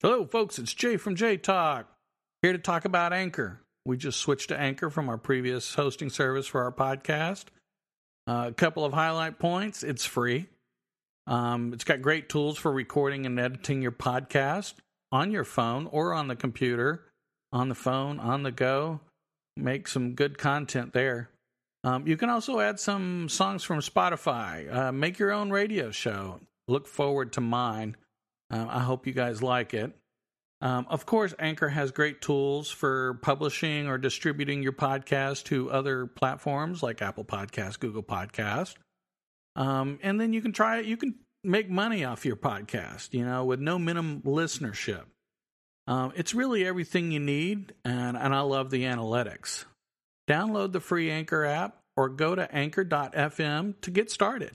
Hello, folks. It's Jay from J Talk. Here to talk about Anchor. We just switched to Anchor from our previous hosting service for our podcast. Uh, a couple of highlight points it's free. Um, it's got great tools for recording and editing your podcast on your phone or on the computer, on the phone, on the go. Make some good content there. Um, you can also add some songs from Spotify. Uh, make your own radio show. Look forward to mine. Uh, I hope you guys like it. Um, of course, Anchor has great tools for publishing or distributing your podcast to other platforms like Apple Podcast, Google Podcast. Um, and then you can try it. You can make money off your podcast, you know, with no minimum listenership. Um, it's really everything you need, and, and I love the analytics. Download the free Anchor app or go to anchor.fm to get started.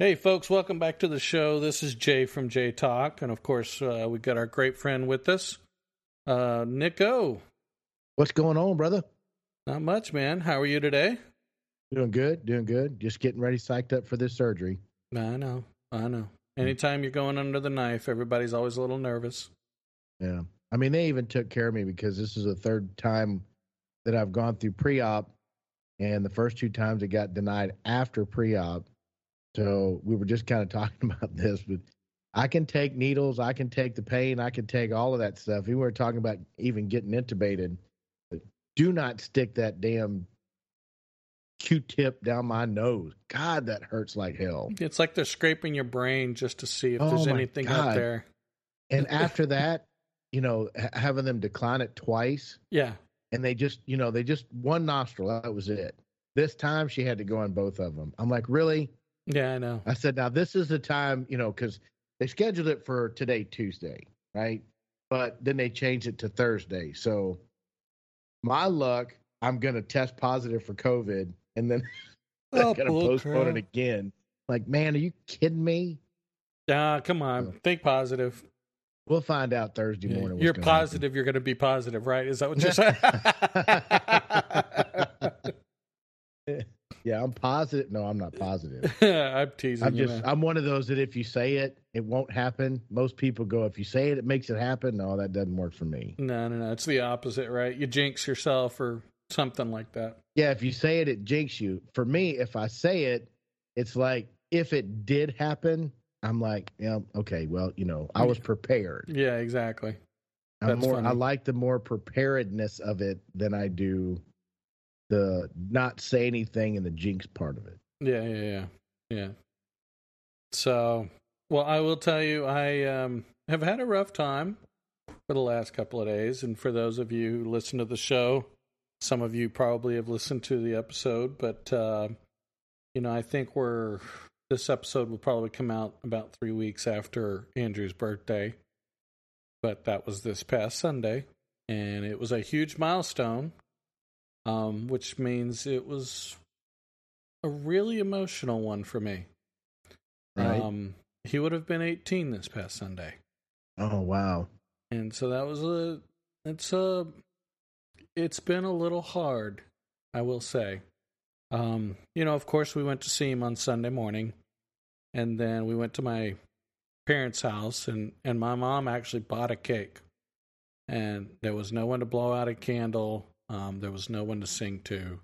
Hey, folks, welcome back to the show. This is Jay from J Talk. And of course, uh, we've got our great friend with us, uh, Nick O. What's going on, brother? Not much, man. How are you today? Doing good, doing good. Just getting ready, psyched up for this surgery. I know, I know. Anytime you're going under the knife, everybody's always a little nervous. Yeah. I mean, they even took care of me because this is the third time that I've gone through pre op. And the first two times it got denied after pre op. So we were just kind of talking about this, but I can take needles, I can take the pain, I can take all of that stuff. We were talking about even getting intubated. But do not stick that damn Q-tip down my nose. God, that hurts like hell. It's like they're scraping your brain just to see if Oh there's anything God. out there. And after that, you know, having them decline it twice, Yeah, and they just, you know, they just one nostril. That was it. This time she had to go on both of them. I'm like, really? Yeah, I know. I said, now this is the time, you know, because they scheduled it for today, Tuesday, right? But then they changed it to Thursday. So my luck, I'm going to test positive for COVID and then they're Oh, going to postpone it again. Like, man, are you kidding me? Ah, come on. Think positive. We'll find out Thursday Yeah, morning. You're happen. positive you're going to be positive, right? Is that what you're saying? Yeah, I'm positive. No, I'm not positive. I'm teasing I'm just. I'm one of those that if you say it, it won't happen. Most people go, if you say it, it makes it happen. No, that doesn't work for me. No, no, no. It's the opposite, right? You jinx yourself or something like that. Yeah, if you say it, it jinx you. For me, if I say it, it's like if it did happen, I'm like, yeah, okay, well, you know, I was prepared. Yeah, exactly. I'm That's more, I like the more preparedness of it than I do the not say anything and the jinx part of it. Yeah, yeah, yeah, yeah. So, well, I will tell you, I um, have had a rough time for the last couple of days, and for those of you who listen to the show, some of you probably have listened to the episode, but uh, you know, I think we're this episode will probably come out about three weeks after Andrew's birthday, but that was this past Sunday, and it was a huge milestone, um, which means it was a really emotional one for me. Right. Um, he would have been 18 this past Sunday, oh, wow. and so that was a. It's a. It's been a little hard, I will say. Um, you know, of course, we went to see him on Sunday morning, and then we went to my parents' house, and and my mom actually bought a cake, and there was no one to blow out a candle. Um, there was no one to sing to,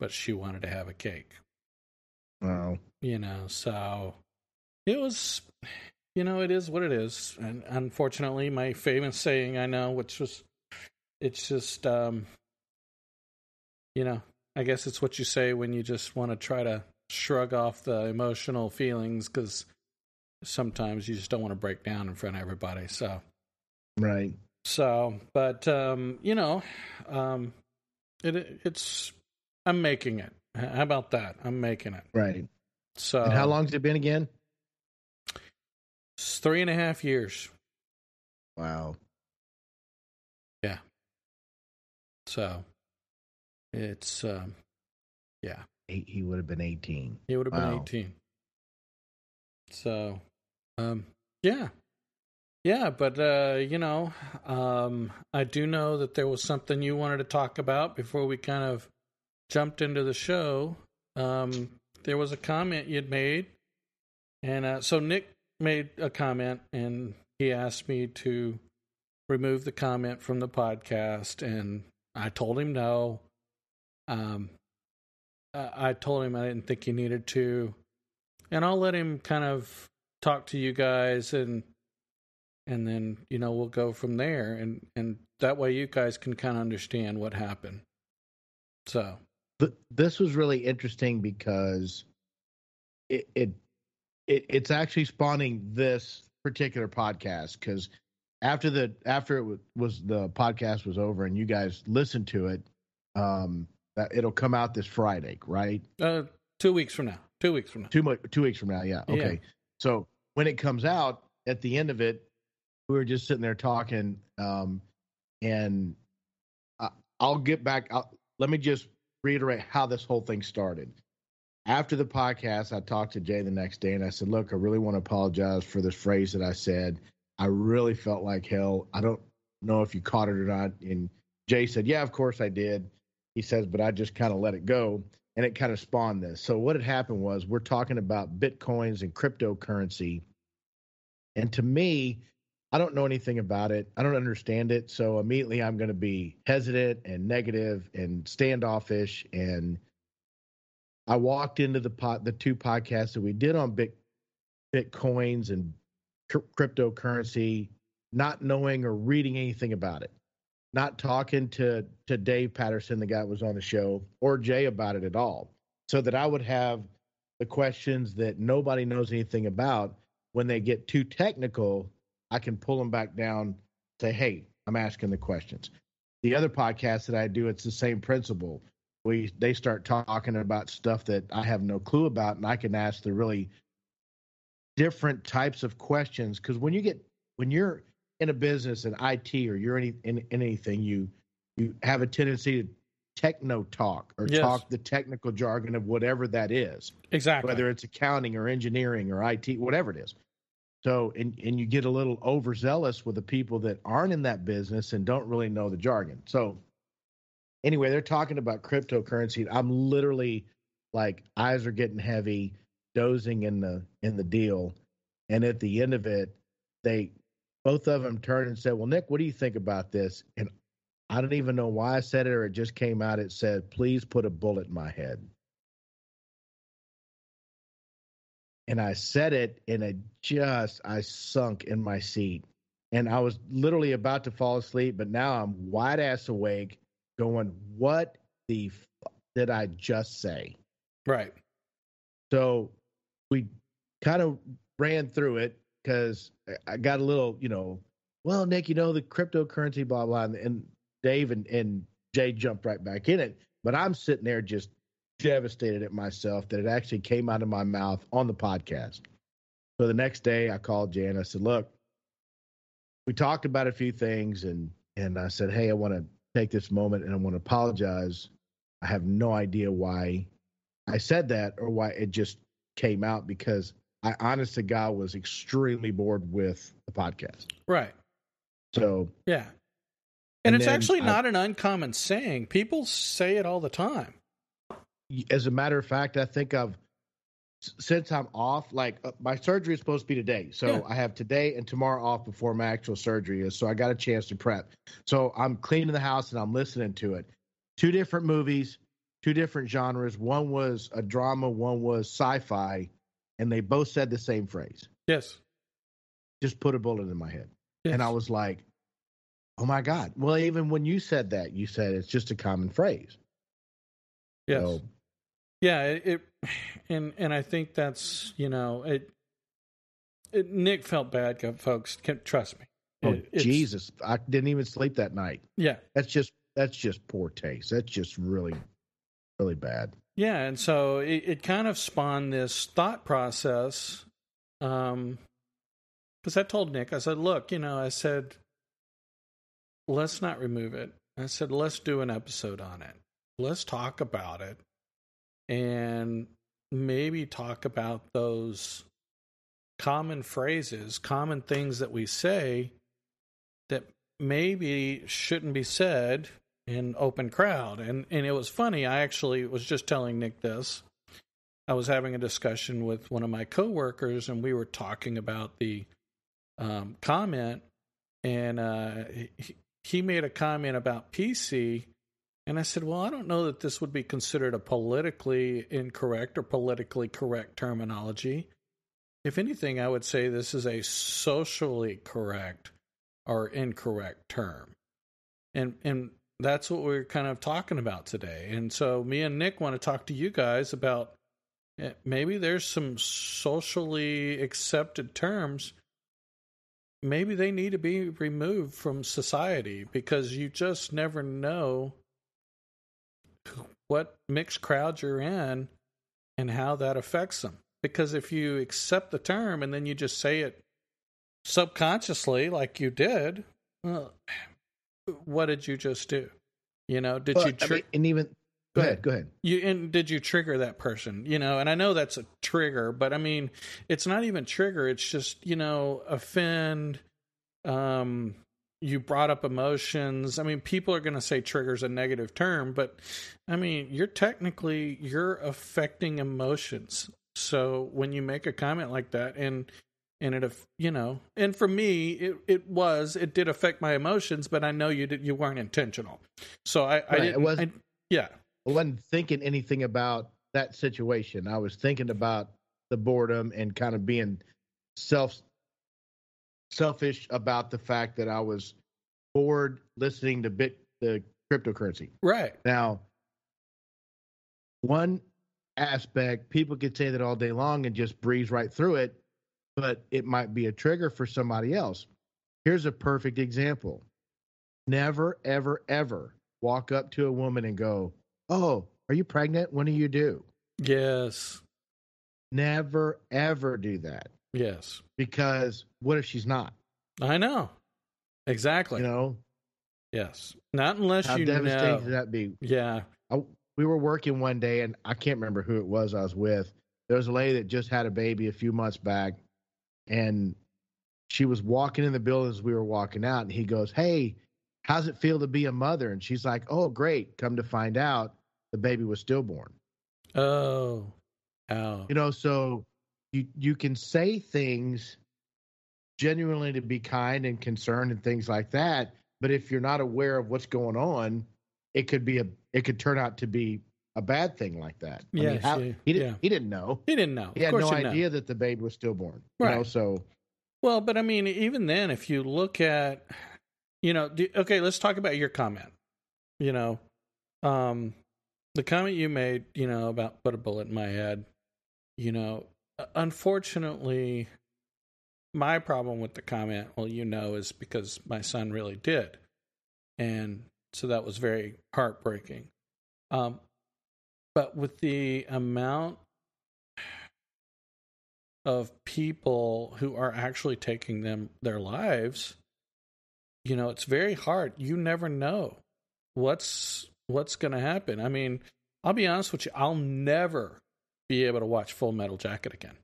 but she wanted to have a cake. Wow. you know so it was you know it is what it is and unfortunately my famous saying i know which was it's just um you know i guess it's what you say when you just want to try to shrug off the emotional feelings because sometimes you just don't want to break down in front of everybody so Right. So but um you know um it it's i'm making it how about that i'm making it Right. so and how long's it been again? It's three and a half years. Wow. Yeah. So it's um yeah. Eight, he would have been 18. He would have been eighteen. So um yeah. Yeah, but uh, you know, um I do know that there was something you wanted to talk about before we kind of jumped into the show. Um there was a comment you'd made and uh so Nick made a comment and he asked me to remove the comment from the podcast, and I told him no. Um, I told him I didn't think he needed to, and I'll let him kind of talk to you guys and and then you know we'll go from there and and that way you guys can kind of understand what happened. So. This was really interesting because it, it, it it's actually spawning this particular podcast because after the after it was, was the podcast was over and you guys listened to it um it'll come out this friday right? Uh two weeks from now two weeks from now. Two, two weeks from now yeah okay. Yeah. so when it comes out at the end of it we were just sitting there talking um and I, i'll get back I'll, let me just reiterate how this whole thing started after the podcast, I talked to Jay the next day and I said, Look, I really want to apologize for this phrase that I said. I really felt like hell. I don't know if you caught it or not. And Jay said, Yeah, of course I did. He says, But I just kind of let it go. And it kind of spawned this. So, what had happened was we're talking about Bitcoins and cryptocurrency. And to me, I don't know anything about it. I don't understand it. So, immediately I'm going to be hesitant and negative and standoffish and I walked into the pot, the two podcasts that we did on bit, bitcoins and cryptocurrency, not knowing or reading anything about it, not talking to to Dave Patterson, the guy that was on the show, or Jay about it at all, so that I would have the questions that nobody knows anything about. When they get too technical, I can pull them back down. Say, hey, I'm asking the questions. The other podcast that I do, it's the same principle we they start talking about stuff that I have no clue about, and I can ask the really different types of questions. Because when you get when you're in a business in IT or you're in, in, in anything, you you have a tendency to techno talk or yes. talk the technical jargon of whatever that is. Exactly. Whether it's accounting or engineering or IT, whatever it is. So, and, and you get a little overzealous with the people that aren't in that business and don't really know the jargon. So, anyway, they're talking about cryptocurrency. I'm literally like eyes are getting heavy, dozing in the in the deal, and at the end of it, they both of them turned and said, "Well, Nick, what do you think about this?" And I don't even know why I said it or it just came out. It said, "Please put a bullet in my head." And I said it, and it just I sunk in my seat, and I was literally about to fall asleep, but now I'm wide ass awake going, what the f- did I just say? Right. So we kind of ran through it because I got a little, you know, well, Nick, you know, the cryptocurrency, blah, blah. And, and Dave and, and Jay jumped right back in it. But I'm sitting there just devastated at myself that it actually came out of my mouth on the podcast. So the next day I called Jan. I said, look, we talked about a few things and and I said, hey, I want to take this moment and I want to apologize. I have no idea why I said that or why it just came out because I honest to God was extremely bored with the podcast. Right. So Yeah. And, and it's actually not I, an uncommon saying. People say it all the time. As a matter of fact, I think I've since I'm off, like uh, my surgery is supposed to be today. So yeah. I have today and tomorrow off before my actual surgery is. So I got a chance to prep. So I'm cleaning the house and I'm listening to it. Two different movies, two different genres. One was a drama, one was sci fi. And they both said the same phrase. Yes. Just put a bullet in my head. Yes. And I was like, oh my God. Well, even when you said that, you said it's just a common phrase. Yes. So, yeah, it, it, and and I think that's you know it. it Nick felt bad, folks. Can, trust me. Oh Jesus! I didn't even sleep that night. Yeah, that's just that's just poor taste. That's just really, really bad. Yeah, and so it, it kind of spawned this thought process. Um, because I told Nick, I said, "Look, you know, I said, let's not remove it. I said, let's do an episode on it. Let's talk about it and maybe talk about those common phrases, common things that we say that maybe shouldn't be said in open crowd. And and it was funny. I actually was just telling Nick this. I was having a discussion with one of my coworkers, and we were talking about the um, comment, and uh, he, he made a comment about PC. And I said, Well, I don't know that this would be considered a politically incorrect or politically correct terminology. If anything, I would say this is a socially correct or incorrect term. And and that's what we're kind of talking about today. And so me and Nick want to talk to you guys about eh, maybe there's some socially accepted terms maybe they need to be removed from society because you just never know what mixed crowds you're in and how that affects them. Because if you accept the term and then you just say it subconsciously, like you did, well, what did you just do? You know, did But, you? I mean, and even go ahead, go ahead. you and did you trigger that person? You know, and I know that's a trigger, but I mean, it's not even trigger. It's just you know, offend. Um, you brought up emotions. I mean, people are going to say trigger's a negative term, but I mean, you're technically you're affecting emotions. So when you make a comment like that, and and it, you know, and for me, it it was it did affect my emotions, but I know you did you weren't intentional. So I, I Right, it didn't. wasn't- I- yeah, I wasn't thinking anything about that situation. I was thinking about the boredom and kind of being self selfish about the fact that I was bored listening to bit the cryptocurrency. right. Now, one aspect, people could say that all day long and just breeze right through it, but it might be a trigger for somebody else. Here's a perfect example. Never, ever, ever walk up to a woman and go, Oh, are you pregnant? When do you do? Yes. Never, ever do that Yes. because what if she's not? I know. Exactly. You know, yes. Not unless how you devastating know. would that be? Yeah. I, we were working one day and I can't remember who it was I was with. There was a lady that just had a baby a few months back and she was walking in the building as we were walking out and he goes, Hey, how's it feel to be a mother? And she's like, Oh, great. Come to find out the baby was stillborn. Oh. Oh. You know, so you you can say things genuinely to be kind and concerned and things like that, but if you're not aware of what's going on, it could be a it could turn out to be a bad thing like that. I mean, how, yeah, he didn't yeah. he didn't know. He didn't know. He had no idea that the baby was stillborn. You know, Right. so Well, but I mean, even then, if you look at, you know, do, okay, let's talk about your comment. You know, um, the comment you made, you know, about put a bullet in my head. You know, unfortunately, my problem with the comment, well, you know, is because my son really did, and so that was very heartbreaking. Um, but with the amount of people who are actually taking them their lives you know it's very hard. You never know what's what's going to happen. I mean i'll be honest with you i'll never be able to watch full metal jacket again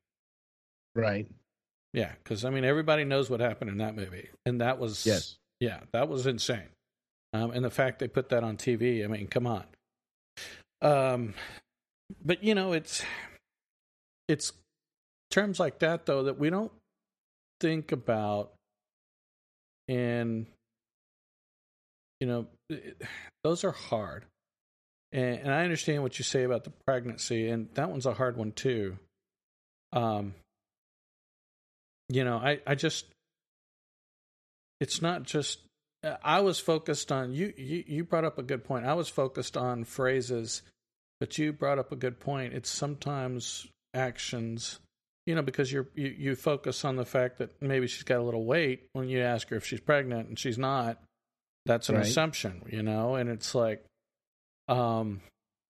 right. yeah because i mean everybody knows what happened in that movie and that was Yes. yeah that was insane um, and the fact they put that on tv i mean come on um but you know it's it's terms like that though that we don't think about and you know it, those are hard and, and i understand what you say about the pregnancy and that one's a hard one too. Um you know i i just it's not just i was focused on you you, you brought up a good point. I was focused on phrases but you brought up a good point. It's sometimes actions you know because you're you, you focus on the fact that maybe she's got a little weight when you ask her if she's pregnant and she's not. That's an Right. assumption you know and it's like um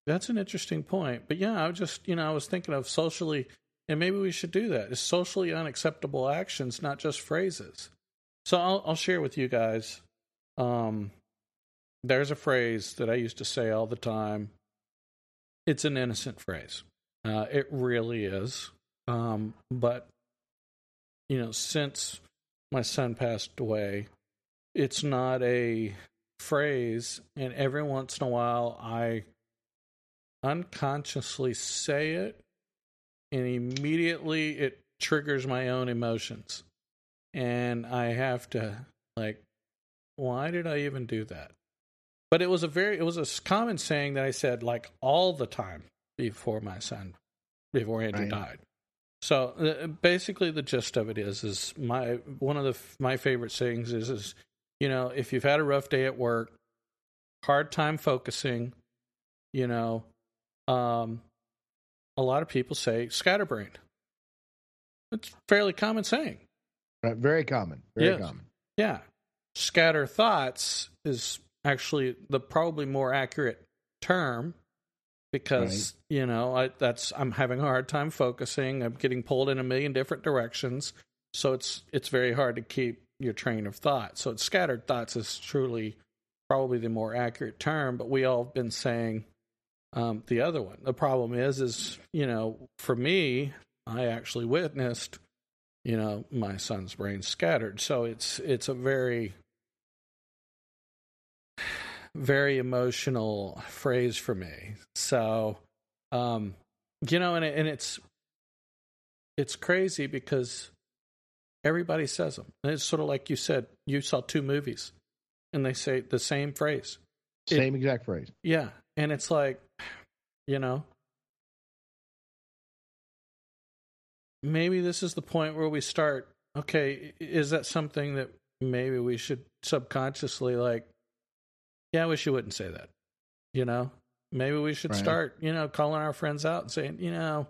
that's an interesting point but yeah i was just you know i was thinking of socially and maybe we should do that is socially unacceptable actions not just phrases. So i'll i'll share with you guys um there's a phrase that i used to say all the time. It's an innocent phrase. Uh it really is. Um but you know since my son passed away it's not a phrase and every once in a while i unconsciously say it and immediately it triggers my own emotions and I have to like, why did I even do that? But it was a very, it was a common saying that I said like all the time before my son, before Andrew Right. died. So uh, basically, the gist of it is, is my one of the my favorite sayings is, is you know, if you've had a rough day at work, hard time focusing, you know, um, a lot of people say scatterbrained. It's fairly common saying. Right, very common. Very Yes. common. Yeah. Scatter thoughts is actually the probably more accurate term because, you know, I, that's I'm having a hard time focusing. I'm getting pulled in a million different directions. So it's it's very hard to keep your train of thought. So it's scattered thoughts is truly probably the more accurate term, but we all have been saying um, the other one. The problem is is, you know, for me, I actually witnessed you know my son's brain scattered so it's it's a very very emotional phrase for me so um you know and it, and it's it's crazy because everybody says them and it's sort of like you said you saw two movies and they say the same phrase. It- Same exact phrase. yeah. And it's like you know? Maybe this is the point where we start okay is that something that maybe we should subconsciously like yeah i wish you wouldn't say that you know? Maybe we should Right. start you know calling our friends out and saying you know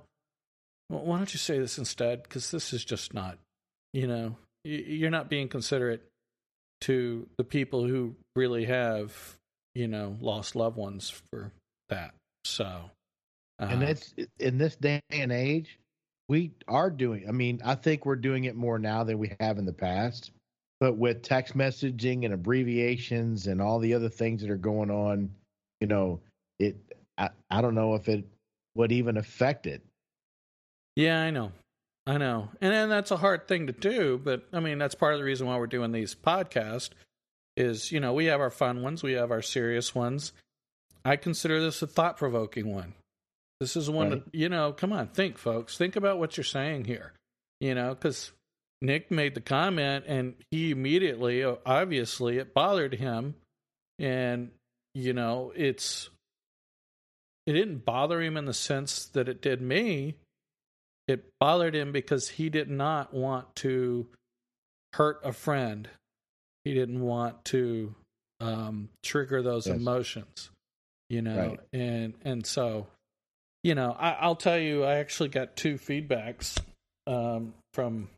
"Wh- why don't you say this instead? Because this is just not you know you're not being considerate to the people who really have you know lost loved ones for that. So and uh, it's in this day and age we are doing i mean i think we're doing it more now than we have in the past but with text messaging and abbreviations and all the other things that are going on you know it i, I don't know if it would even affect it. Yeah, I know. I know. And then that's a hard thing to do, but I mean, that's part of the reason why we're doing these podcasts is, you know, we have our fun ones, we have our serious ones. I consider this a thought provoking one. This is one Right. that, you know, come on, think, folks. Think about what you're saying here. You know, because Nick made the comment and he immediately, obviously, it bothered him. And, you know, it's, it didn't bother him in the sense that it did me it bothered him because he did not want to hurt a friend. He didn't want to um, trigger those Yes. emotions, you know. Right. And and so, you know, I, I'll tell you, I actually got two feedbacks um, from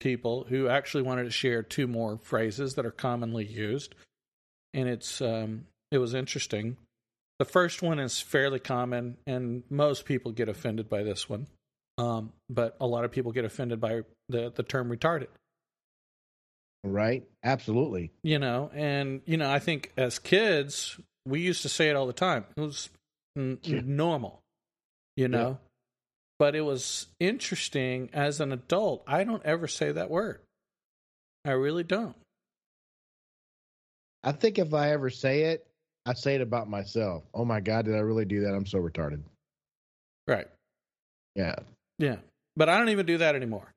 people who actually wanted to share two more phrases that are commonly used, and it's um, it was interesting. The first one is fairly common, and most people get offended by this one. Um, but a lot of people get offended by the, the term retarded, right absolutely you know, and, you know, I think as kids, we used to say it all the time. It was n- Yeah. normal, you know, but it was interesting as an adult. I don't ever say that word. I really don't. i think if i ever say it i say it about myself oh my god did i really do that i'm so retarded Right. yeah Yeah. But I don't even do that anymore.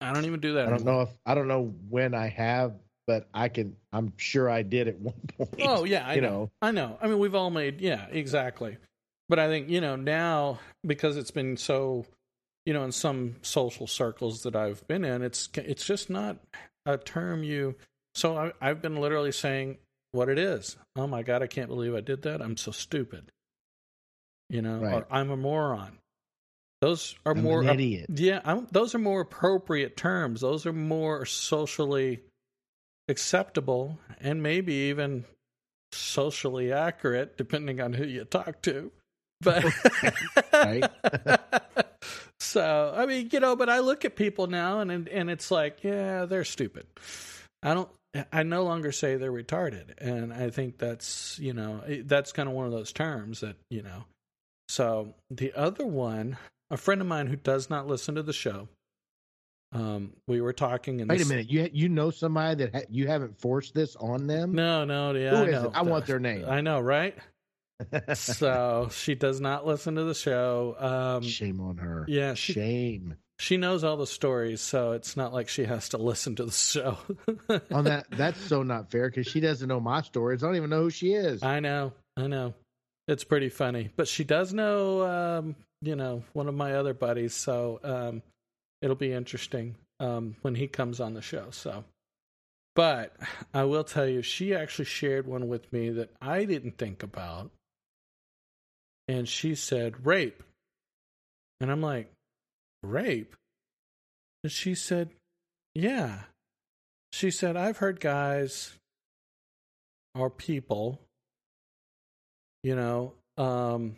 I don't even do that i don't anymore. know if i don't know when i have but i can i'm sure i did at one point Oh yeah, I you know. know I know. I mean, we've all made yeah, exactly. But I think you know now because it's been so, you know, in some social circles that I've been in, it's it's just not a term you. So I, I've been literally saying what it is. Oh my god, I can't believe I did that. I'm so stupid. You know, Right. I'm a moron. Those are I'm more idiot yeah, I'm, those are more appropriate terms. Those are more socially acceptable and maybe even socially accurate, depending on who you talk to. But so I mean, you know, but I look at people now and and it's like, yeah, they're stupid. I don't. I no longer say they're retarded, and I think that's you know that's kind of one of those terms that you know. So the other one, a friend of mine who does not listen to the show, um, we were talking. And Wait a minute. You you know somebody that ha- you haven't forced this on them? No, no, yeah, Who I is it? I want their name. I know, right? so she does not listen to the show. Um, Shame on her. yeah, she Shame. she knows all the stories, so it's not like she has to listen to the show. On that, that's so not fair because she doesn't know my stories. I don't even know who she is. I know, I know. It's pretty funny, but she does know, um, you know, one of my other buddies. So um, it'll be interesting um, when he comes on the show. So, but I will tell you, she actually shared one with me that I didn't think about, and she said rape, and I'm like, rape, and she said, yeah. She said, I've heard guys or people you know, um,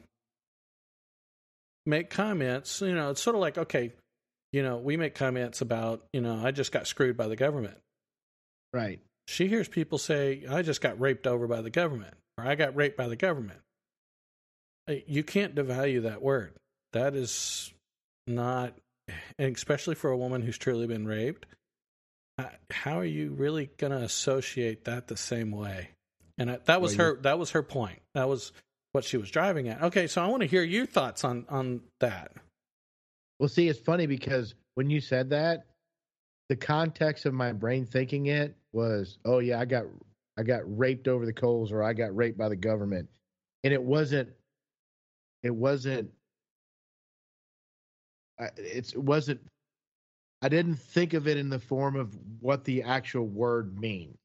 make comments. You know, it's sort of like, okay, you know, we make comments about, you know, I just got screwed by the government. Right. She hears people say, I just got raped over by the government, or I got raped by the government. Uh, you can't devalue that word. That is not, and especially for a woman who's truly been raped. Uh, how are you really going to associate that the same way? and that was well, her that was her point that was what she was driving at. Okay so i want to hear your thoughts on on that. Well see it's funny because when you said that the context of my brain thinking it was oh yeah i got i got raped over the coals or i got raped by the government. And it wasn't it wasn't it's, it wasn't i didn't think of it in the form of what the actual word means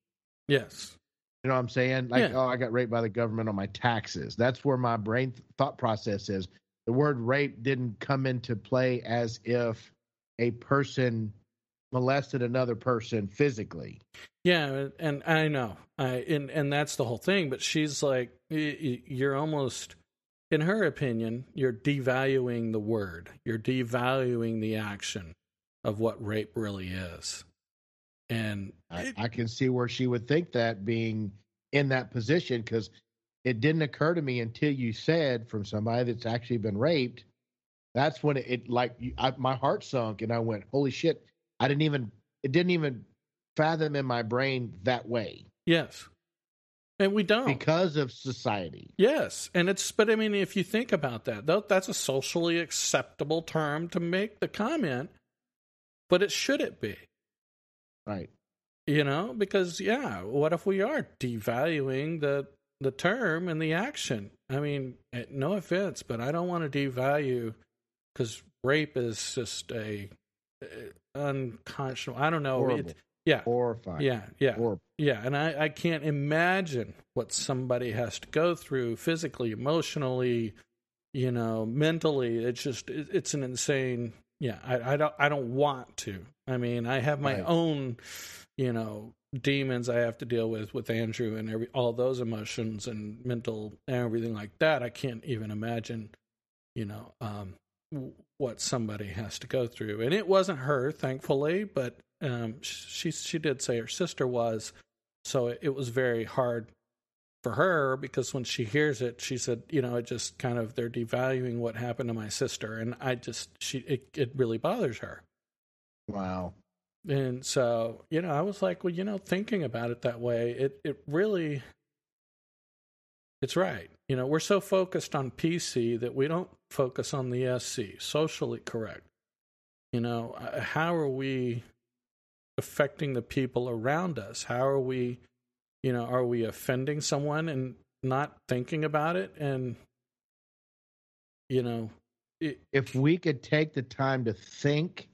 yes you know what I'm saying? Like, yeah. oh, I got raped by the government on my taxes. That's where my brain thought process is. The word rape didn't come into play as if a person molested another person physically. Yeah, and I know, I and and that's the whole thing. But she's like, you're almost, in her opinion, you're devaluing the word. You're devaluing the action of what rape really is. And I, I can see where she would think that being in that position because it didn't occur to me until you said from somebody that's actually been raped. That's when it, it like I, my heart sunk and I went, "Holy shit!" I didn't even it didn't even fathom in my brain that way. Yes, and we don't because of society. Yes, and it's but I mean, if you think about that, that's a socially acceptable term to make the comment, but it shouldn't be. Right. You know, because yeah, what if we are devaluing the the term and the action? I mean, eh, no offense, but I don't want to devalue because rape is just a uh, unconscionable. I don't know. It, yeah, horrifying. Yeah, yeah, Horrible. yeah. And I I can't imagine what somebody has to go through physically, emotionally, you know, mentally. It's just it, it's an insane yeah, I, I don't I don't want to. I mean, I have my right. own, you know, demons I have to deal with with Andrew and every all those emotions and mental and everything like that. I can't even imagine, you know, um, what somebody has to go through. And it wasn't her, thankfully, but um, she she did say her sister was, so it, it was very hard for her because when she hears it, she said, you know, it just kind of they're devaluing what happened to my sister, and I just she it it really bothers her. Wow. And so, you know, I was like, well, you know, thinking about it that way, it it really it's right. You know, we're so focused on PC that we don't focus on the SC, socially correct. You know, uh, how are we affecting the people around us? How are we you know are we offending someone and not thinking about it? And you know it, if we could take the time to think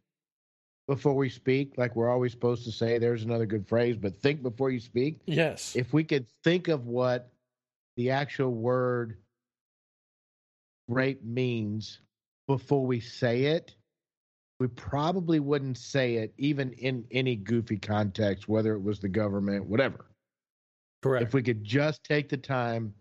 before we speak like we're always supposed to say there's another good phrase but think before you speak. Yes. If we could think of what the actual word rape means before we say it we probably wouldn't say it even in any goofy context whether it was the government whatever Correct. If we could just take the time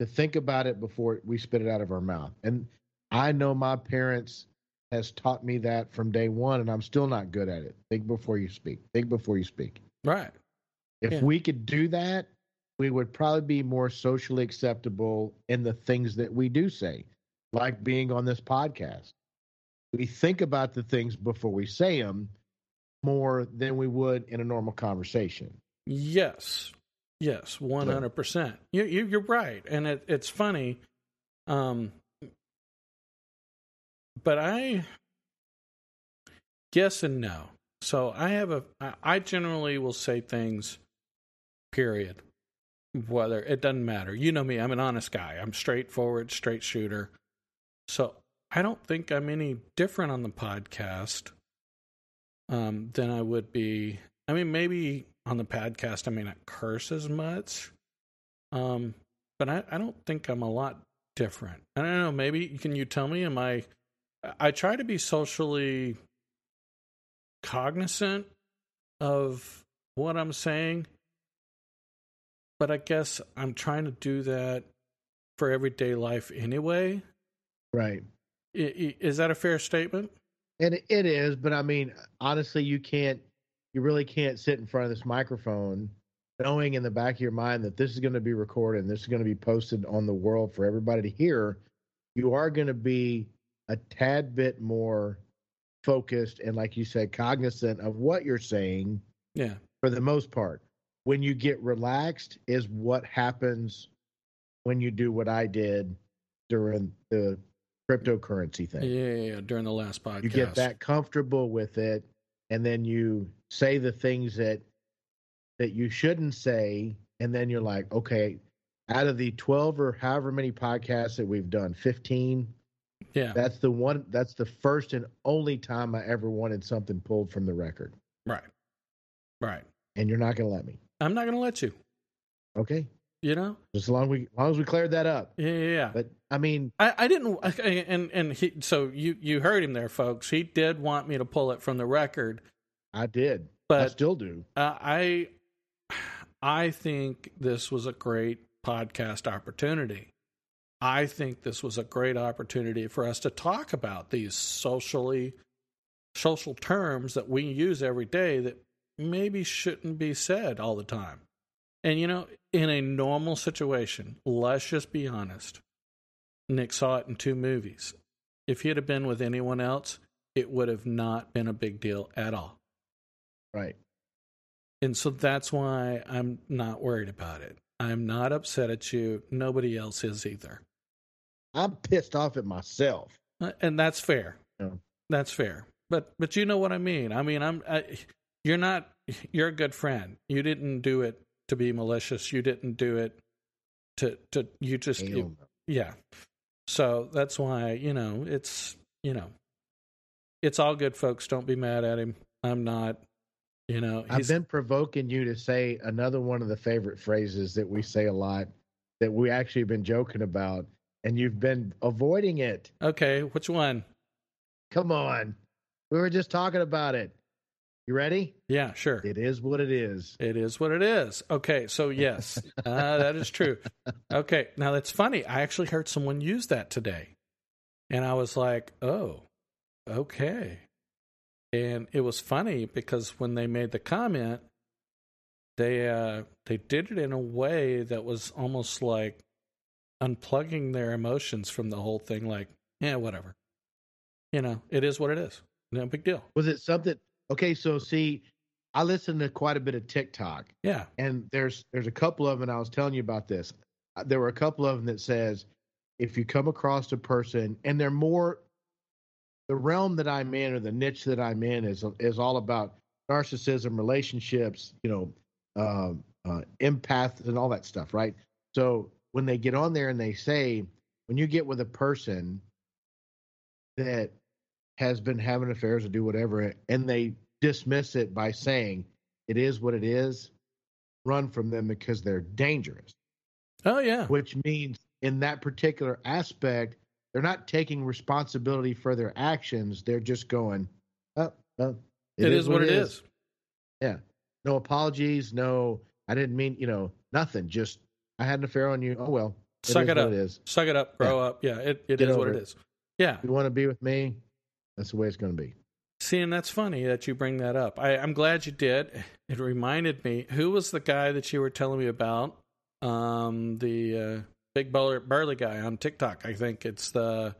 to think about it before we spit it out of our mouth. And I know my parents has taught me that from day one, and I'm still not good at it. Think before you speak. Think before you speak. Right. If yeah. we could do that, we would probably be more socially acceptable in the things that we do say, like being on this podcast. We think about the things before we say them more than we would in a normal conversation. Yes. Yes, one hundred percent. You, you you're right, and it, it's funny. Um, but I, yes and no. So I have a. I generally will say things. Period. Whether it doesn't matter. You know me. I'm an honest guy. I'm straightforward, straight shooter. So I don't think I'm any different on the podcast um, than I would be. I mean, maybe on the podcast I may not curse as much, um, but I, I don't think I'm a lot different. I don't know. Maybe can you tell me? Am I? I try to be socially cognizant of what I'm saying, but I guess I'm trying to do that for everyday life anyway. Right. Is that a fair statement? And it is, but I mean, honestly, you can't, you really can't sit in front of this microphone knowing in the back of your mind that this is going to be recorded and this is going to be posted on the world for everybody to hear. You are going to be a tad bit more focused and, like you said, cognizant of what you're saying. Yeah. For the most part, when you get relaxed, is what happens when you do what I did during the cryptocurrency thing. Yeah, yeah, yeah, during the last podcast. You get that comfortable with it, and then you say the things that that you shouldn't say, and then you're like, okay, out of the twelve or however many podcasts that we've done, fifteen. Yeah, that's the one. That's the first and only time I ever wanted something pulled from the record. Right, right. And you're not going to let me. I'm not going to let you. Okay. You know, as long as we, as long as we cleared that up. Yeah, yeah. yeah. But I mean, I, I didn't, and and he. So you you heard him there, folks. He did want me to pull it from the record. I did, but I still do. Uh, I I think this was a great podcast opportunity. I think this was a great opportunity for us to talk about these socially social terms that we use every day that maybe shouldn't be said all the time. And you know, in a normal situation, let's just be honest. Nick saw it in two movies. If he had been with anyone else, it would have not been a big deal at all. Right. And so that's why I'm not worried about it. I'm not upset at you. Nobody else is either. I'm pissed off at myself. Uh, and that's fair. Yeah. That's fair. But but you know what I mean. I mean, I'm I, you're not you're a good friend. You didn't do it to be malicious. You didn't do it to to you just you, yeah. So that's why you know it's you know it's all good, folks. Don't be mad at him. I'm not. You know, I've been provoking you to say another one of the favorite phrases that we say a lot that we actually have been joking about, and you've been avoiding it. Okay, which one? Come on, we were just talking about it. You ready? Yeah, sure. It is what it is. It is what it is. Okay, so yes, uh, that is true. Okay, now that's funny. I actually heard someone use that today, and I was like, "Oh, okay." And it was funny because when they made the comment, they uh, they did it in a way that was almost like unplugging their emotions from the whole thing. Like, yeah, whatever. You know, it is what it is. No big deal. Was it something? Okay, so see, I listen to quite a bit of TikTok. Yeah. And there's there's a couple of them, and I was telling you about this. Uh, there were a couple of them that says if you come across a person and they're more the realm that I'm in or the niche that I'm in is is all about narcissism, relationships, you know, um, uh, empaths, and all that stuff, right? So when they get on there and they say, when you get with a person that has been having affairs or do whatever, and they dismiss it by saying it is what it is, run from them because they're dangerous. Oh, yeah. Which means in that particular aspect, they're not taking responsibility for their actions. They're just going, oh, it, it is, is, what it is. is. Yeah. No apologies. No, I didn't mean, you know, nothing. Just, I had an affair on you. Oh, well. Suck it up. It is. Suck it up. Grow yeah. up. Yeah. It, it is what it is. Yeah. You want to be with me? That's the way it's going to be. See, and that's funny that you bring that up. I, am glad you did. It reminded me who was the guy that you were telling me about? Um, the uh, big burly, burly guy on TikTok. I think it's the.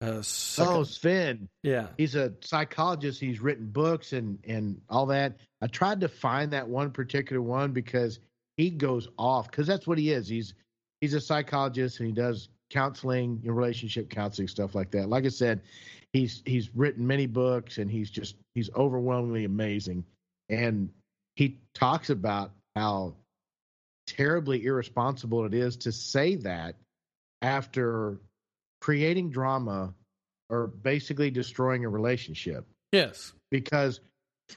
Uh, second... Oh, Sven. Yeah, he's a psychologist. He's written books and and all that. I tried to find that one particular one because he goes off because that's what he is. He's he's a psychologist and he does counseling, you know, relationship counseling, stuff like that. Like I said, he's he's written many books and he's just he's overwhelmingly amazing. And he talks about how terribly irresponsible it is to say that after creating drama or basically destroying a relationship Yes. because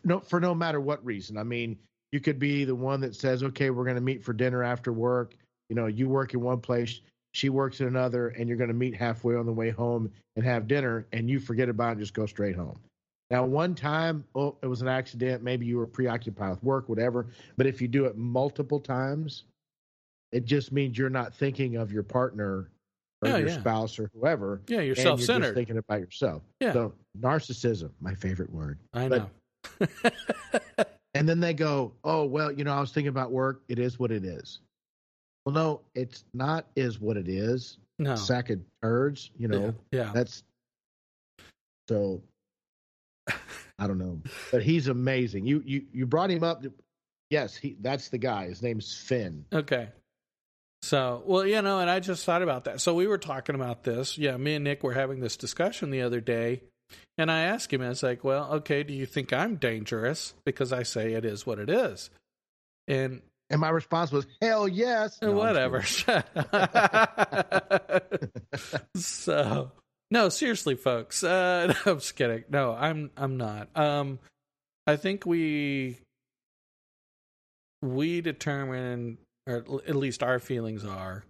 no for no matter what reason. I mean, you could be the one that says, "Okay, we're going to meet for dinner after work." You know, you work in one place, she works at another, and you're going to meet halfway on the way home and have dinner, and you forget about it and just go straight home. Now, one time, oh, it was an accident. Maybe you were preoccupied with work, whatever. But if you do it multiple times, it just means you're not thinking of your partner or your yeah. spouse or whoever. Yeah, you're self centered. thinking about yourself. Yeah. So narcissism, my favorite word. I but- know. And then they go, "Oh, well, you know, I was thinking about work. It is what it is." Well, no, it's not. Is what it is. no. Sack of turds. You know, yeah. yeah. that's so. I don't know, but he's amazing. You you you brought him up. Yes, he. That's the guy. His name's Finn. Okay. So, well, you know, and I just thought about that. So we were talking about this. Yeah, me and Nick were having this discussion the other day, and I asked him, I was like, "Well, okay, do you think I'm dangerous?" Because I say it is what it is, and And my response was, "Hell yes." No, whatever. so, no, seriously, folks. Uh, no, I'm just kidding. No, I'm I'm not. Um, I think we we determine, or at least our feelings are,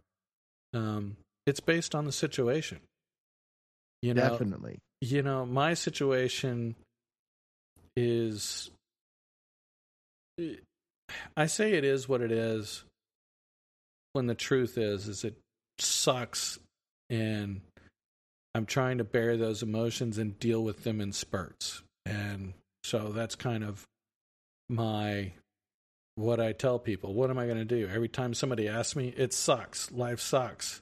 um, it's based on the situation. You know, Definitely. you know, my situation is I say it is what it is when the truth is is it sucks and I'm trying to bear those emotions and deal with them in spurts. And so that's kind of my what I tell people. What am I going to do? Every time somebody asks me, it sucks. Life sucks.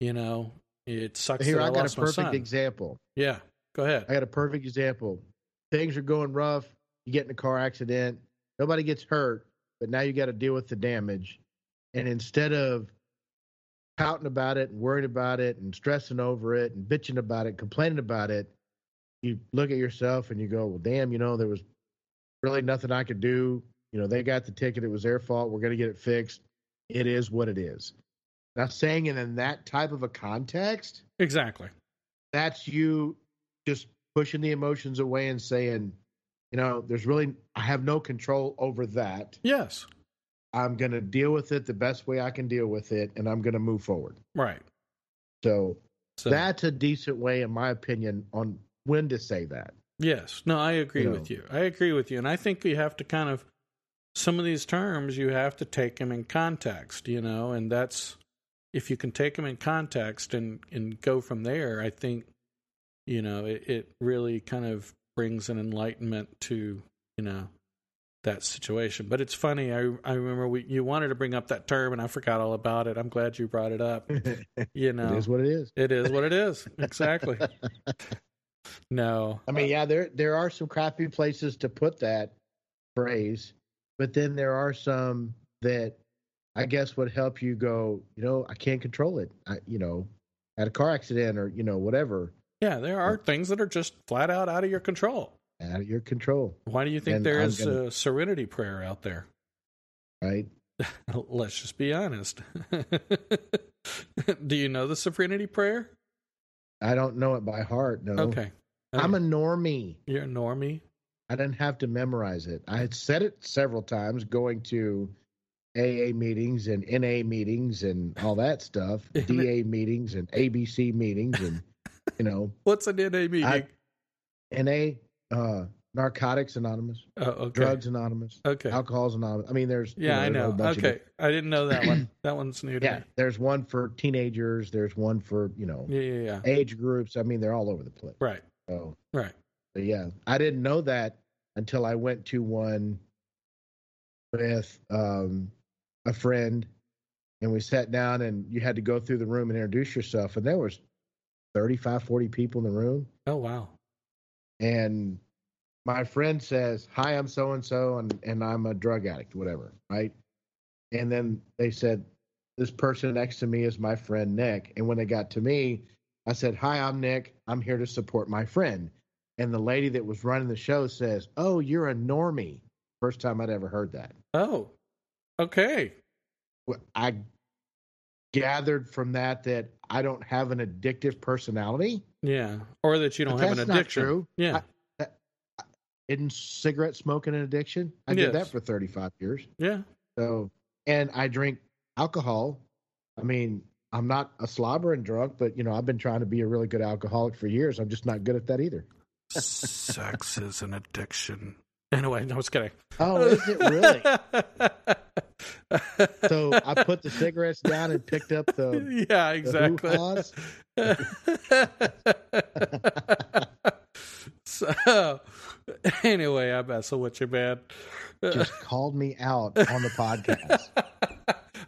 You know, it sucks Here, I, I got a perfect example. yeah, go ahead. I got a perfect example. Things are going rough. You get in a car accident. Nobody gets hurt, but now you got to deal with the damage. And instead of pouting about it and worrying about it and stressing over it and bitching about it, complaining about it, you look at yourself and you go, well, damn, you know, there was really nothing I could do. You know, they got the ticket. It was their fault. We're going to get it fixed. It is what it is. Now, saying it in that type of a context, Exactly. that's you just pushing the emotions away and saying, you know, there's really, I have no control over that. Yes. I'm going to deal with it the best way I can deal with it, and I'm going to move forward. Right. So, So that's a decent way, in my opinion, on when to say that. Yes. No, I agree You with know. you. I agree with you. And I think you have to kind of, some of these terms, you have to take them in context, you know, and that's, if you can take them in context and, and go from there, I think, you know, it, it really kind of brings an enlightenment to, you know, that situation. But it's funny. I, I remember we, you wanted to bring up that term and I forgot all about it. I'm glad you brought it up. You know, It is what it is. it is what it is. Exactly. no. I mean, yeah, there there are some crappy places to put that phrase, but then there are some that I guess would help you go, you know, I can't control it. I, you know, had a car accident or you know whatever Yeah, there are things that are just flat out out of your control. out of your control, Why do you think And there I'm is gonna- a serenity prayer out there? right? Let's just be honest. do you know the serenity prayer? I don't know it by heart. No, Okay. Oh. I'm a normie. You're a normie. I didn't have to memorize it. I had said it several times going to AA meetings and NA meetings and all that stuff, DA meetings and ABC meetings and you know What's an NA meeting? I- NA, uh, Narcotics Anonymous, oh, okay. Drugs Anonymous, Okay. Alcohol's Anonymous. I mean, there's you yeah, I there's a know. Okay. I didn't know that one. That one's new to Yeah, there's one for teenagers. There's one for you know. Yeah, yeah, yeah. age groups. I mean, they're all over the place. Right. So, Right. yeah, I didn't know that until I went to one with um, a friend, and we sat down, and you had to go through the room and introduce yourself, and there was 35, 40 people in the room, Oh wow. and my friend says, "Hi, I'm so and so, and and I'm a drug addict, whatever." Right? And then they said, this person next to me is my friend Nick. And when they got to me, I said, Hi, I'm Nick. I'm here to support my friend. And the lady that was running the show says, Oh, you're a normie. First time I'd ever heard that. Oh, okay. I gathered from that that I don't have an addictive personality. Yeah. Or that you don't But have an that's not addiction. true. Yeah. Isn't cigarette smoking an addiction? I Yes. did that for 35 years. yeah. So, and I drink alcohol. I mean, I'm not a slobbering drunk, but you know, I've been trying to be a really good alcoholic for years. I'm just not good at that either. Sex is an addiction. Anyway, no, I was kidding. Oh, is it really? so I put the cigarettes down and picked up the. yeah, exactly. hoo-haws. so, anyway, I'm messing with you, man. Just called me out on the podcast.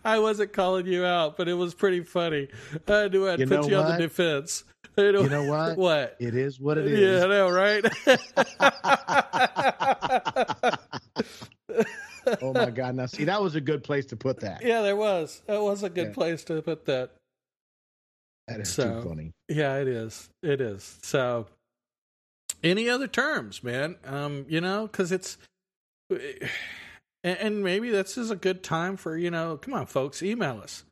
I wasn't calling you out, but it was pretty funny. I knew I'd You put you on the defense. You know, You know what? What? It is what it is. Yeah, I know, right? Oh my god! Now see, that was a good place to put that. yeah, there was. That was a good Yeah. place to put that. That is So- too funny. Yeah, it is. It is. So, any other terms, man? Um, you know, because it's, and, maybe this is a good time for you know. Come on, folks, email us.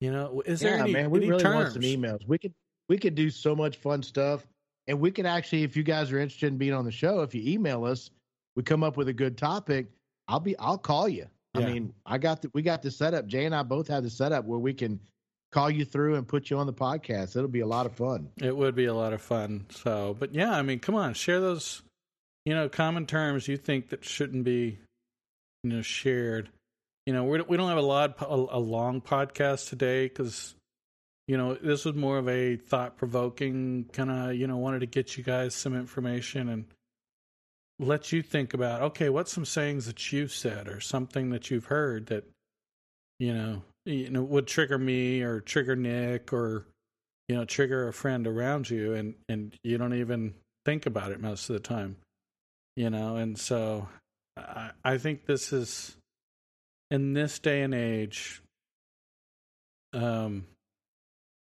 You know, is there yeah, any, man, we any really terms? want some emails. We could we could do so much fun stuff, and we could actually, if you guys are interested in being on the show, if you email us, we come up with a good topic. I'll be I'll call you. I mean, I got the we got the setup. Jay and I both have the setup where we can call you through and put you on the podcast. It'll be a lot of fun. It would be a lot of fun. So, but yeah, I mean, come on, share those, you know, common terms you think that shouldn't be, you know, shared. You know, we we don't have a lot a, a long podcast today because, you know, this was more of a thought provoking kind of, you know, wanted to get you guys some information and let you think about okay, what's some sayings that you've said or something that you've heard that, you know, you know would trigger me or trigger Nick or you know trigger a friend around you and and you don't even think about it most of the time you know? And so i i think this is in this day and age um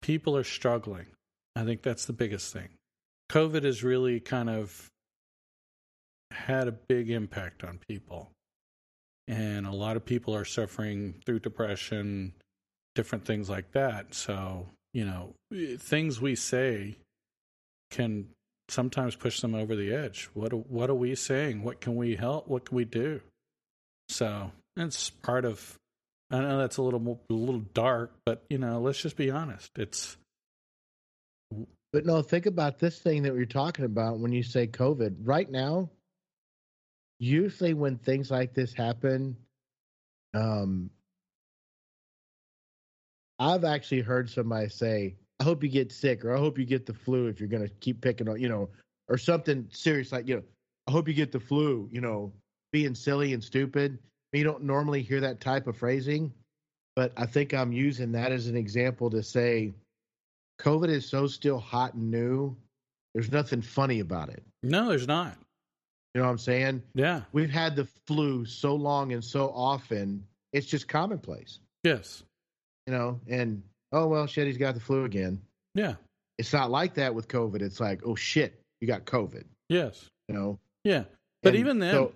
people are struggling. I think that's the biggest thing. Covid has really kind of had a big impact on people. And a lot of people are suffering through depression different things like that. So you know eh, things we say can sometimes push them over the edge. What are- what are we saying? What can we help? What can we do? So it's part of i know that's a little more, a little dark but you know let's just be honest. It's But no, think about this thing that we're talking about when you say COVID. Right now, usually when things like this happen, um, I've actually heard somebody say, "I hope you get sick," or "I hope you get the flu." If you're going to keep picking on, you know, or something serious like, you know, "I hope you get the flu," you know, being silly and stupid. You don't normally hear that type of phrasing, but I think I'm using that as an example to say COVID is so still hot and new. There's nothing funny about it. no there's not You know what I'm saying? yeah We've had the flu so long and so often, it's just commonplace. yes You know, and oh well, shit, he's got the flu again. yeah It's not like that with COVID. It's like, oh shit, you got COVID. yes You know. yeah but And even then so-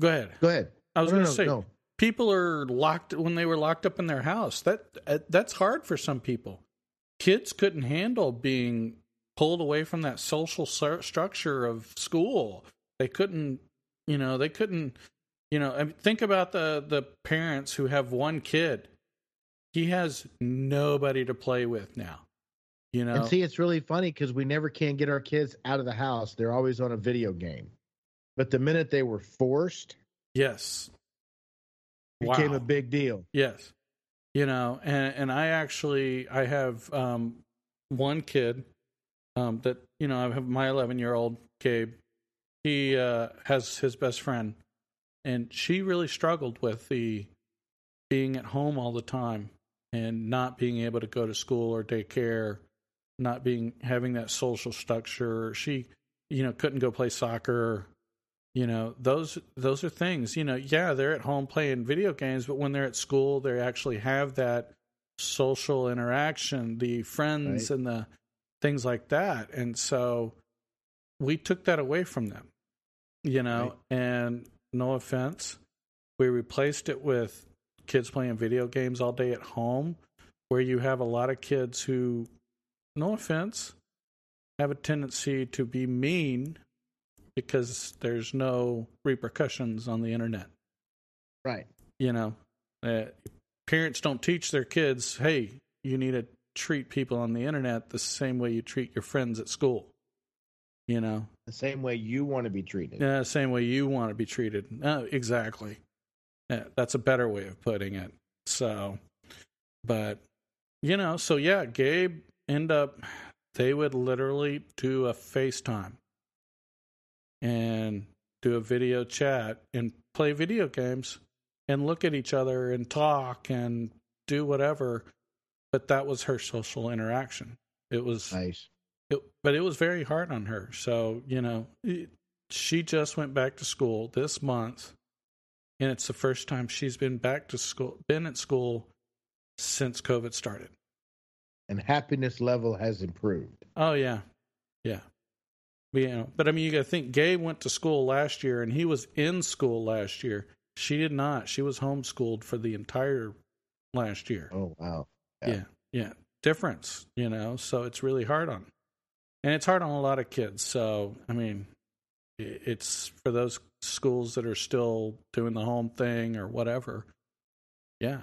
go ahead go ahead. i was No, going to no, say no. people are locked when they were locked up in their house that uh, that's hard for some people kids couldn't handle being pulled away from that social stru- structure of school they couldn't you know they couldn't you know I mean, think about the the parents who have one kid he has nobody to play with now you know And see, it's really funny because we never can get our kids out of the house. They're always on a video game. But the minute they were forced, yes became Wow. a big deal. Yes. You know, and and I actually I have um one kid um that you know, I have my 11-year-old Gabe. He uh has his best friend and she really struggled with the being at home all the time and not being able to go to school or daycare, not being having that social structure. She you know, couldn't go play soccer you know those those are things you know yeah they're at home playing video games but when they're at school they actually have that social interaction, the friends Right. and the things like that. And so we took that away from them, you know, and no offense, we replaced it with kids playing video games all day at home, where you have a lot of kids who, no offense, have a tendency to be mean because there's no repercussions on the internet. Right. you know uh, parents don't teach their kids hey you need to treat people on the internet the same way you treat your friends at school. You know The same way you want to be treated. yeah same way you want to be treated uh, exactly yeah, that's a better way of putting it so but you know so yeah gabe end up they would literally do a facetime and do a video chat and play video games and look at each other and talk and do whatever but that was her social interaction it was Nice. It, but it was very hard on her. So, you know, it, she just went back to school this month, and it's the first time she's been back to school, been at school since COVID started. And happiness level has improved. Oh yeah, yeah. But, you know, but I mean, you got to think. Gabe went to school last year, and he was in school last year. She did not. She was homeschooled for the entire last year. Oh wow. yeah. yeah difference you know so it's really hard on and it's hard on a lot of kids so i mean it's for those schools that are still doing the home thing or whatever yeah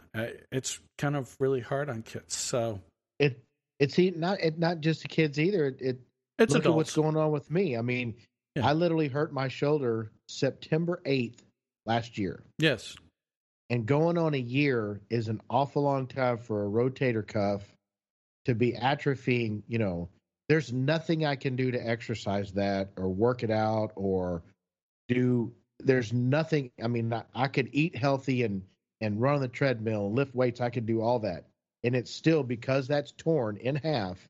it's kind of really hard on kids so It it's not it not just the kids either. It, it it's look at what's going on with me. I mean, Yeah. I literally hurt my shoulder September eighth last year. yes And going on a year is an awful long time for a rotator cuff to be atrophying. You know, there's nothing I can do to exercise that or work it out or do. There's nothing. I mean, I, I could eat healthy and and run on the treadmill, lift weights. I could do all that, and it's still because that's torn in half.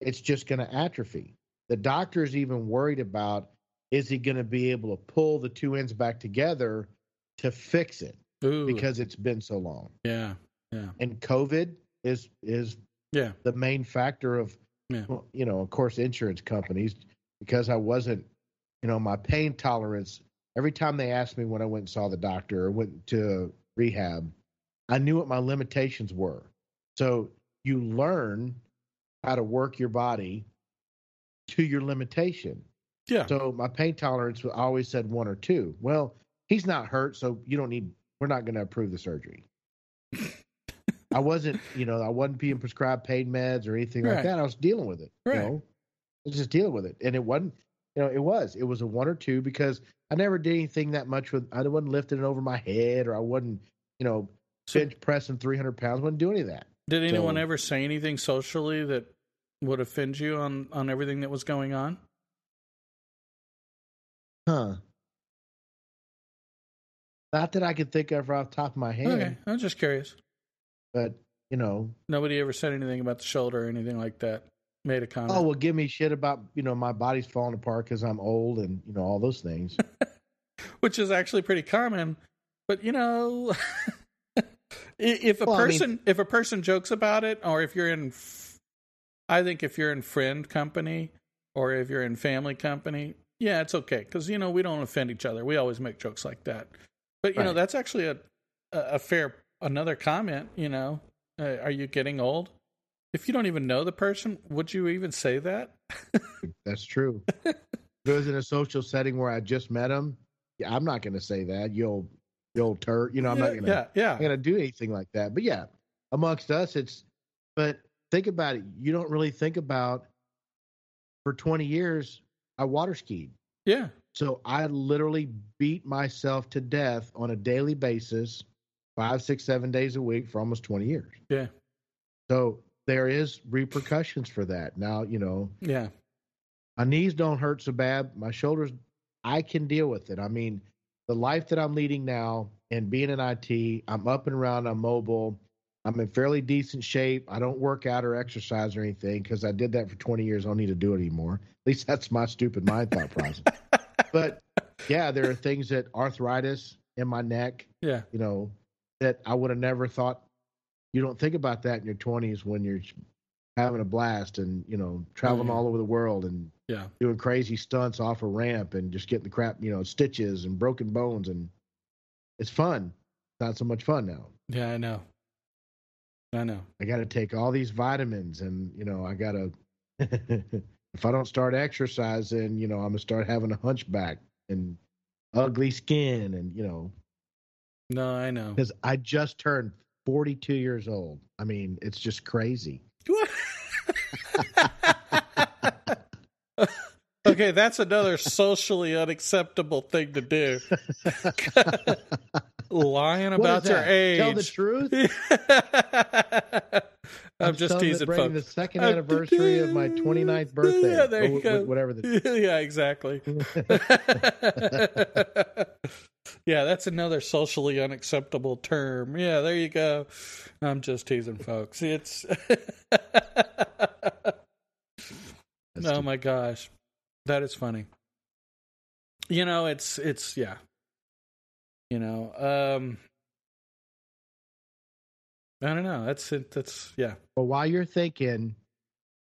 It's just going to atrophy. The doctor is even worried about is he going to be able to pull the two ends back together to fix it Ooh, because it's been so long. yeah yeah And COVID is is yeah the main factor of Yeah. well, you know, of course insurance companies because I wasn't, you know, my pain tolerance every time they asked me when I went and saw the doctor or went to rehab, I knew what my limitations were. So you learn how to work your body to your limitation. yeah So my pain tolerance I always said one or two. Well, he's not hurt, so you don't need. We're not going to approve the surgery. I wasn't, you know, I wasn't being prescribed pain meds or anything Right. like that. I was dealing with it. Right. You know, I was just dealing with it, and it wasn't. You know, it was. It was a one or two because I never did anything that much with. I wasn't lifting it over my head, or I wasn't, you know, So- bench pressing three hundred pounds. Wouldn't do any of that. did anyone so- ever say anything socially that would offend you on on everything that was going on Huh. Not that I could think of off the top of my head, okay i'm just curious but you know, nobody ever said anything about the shoulder or anything like that made a comment Oh well, give me shit about you know my body's falling apart because I'm old and you know all those things. which is actually pretty common. But you know, if a Well, I mean- person if a person jokes about it, or if you're in, I think if you're in friend company or if you're in family company, yeah, it's okay because you know we don't offend each other. We always make jokes like that. But you know that's actually a a fair another comment. You know, uh, are you getting old? If you don't even know the person, would you even say that? That's true. if it was in a social setting where I just met him, yeah, I'm not going to say that. You old, you old turd. You know, I'm yeah, not going to. yeah, yeah. Going to do anything like that. But yeah, amongst us, it's. But think about it. You don't really think about. For 20 years, I water skied. yeah. So I literally beat myself to death on a daily basis, five, six, seven days a week for almost 20 years. Yeah. So there is repercussions for that. Now, you know, Yeah. my knees don't hurt so bad. My shoulders, I can deal with it. I mean, the life that I'm leading now and being in IT, I'm up and around, I'm mobile, I'm in fairly decent shape. I don't work out or exercise or anything because I did that for 20 years. I don't need to do it anymore. At least that's my stupid mind thought process. but yeah, there are things that arthritis in my neck, Yeah. you know, that I would have never thought you don't think about that in your 20s when you're having a blast and you know traveling Mhm. all over the world and Yeah. doing crazy stunts off a ramp and just getting the crap, you know, stitches and broken bones and it's fun. Not so much fun now. Yeah, I know. I know. I got to take all these vitamins and you know, I got to if I don't start exercising, you know, I'm going to start having a hunchback and ugly skin and you know, No, I know. cuz I just turned 42 years old. I mean, it's just crazy. okay, that's another socially unacceptable thing to do. Lying about your age. Tell the truth. I'm just teasing folks. the second I'm- of my 29th birthday. Yeah, there you go. Whatever the yeah, exactly. Yeah, that's another socially unacceptable term. Yeah, there you go. I'm just teasing folks. It's oh my gosh, that is funny. You know, it's it's yeah. You know, um, I don't know. That's it. That's yeah. But while you're thinking,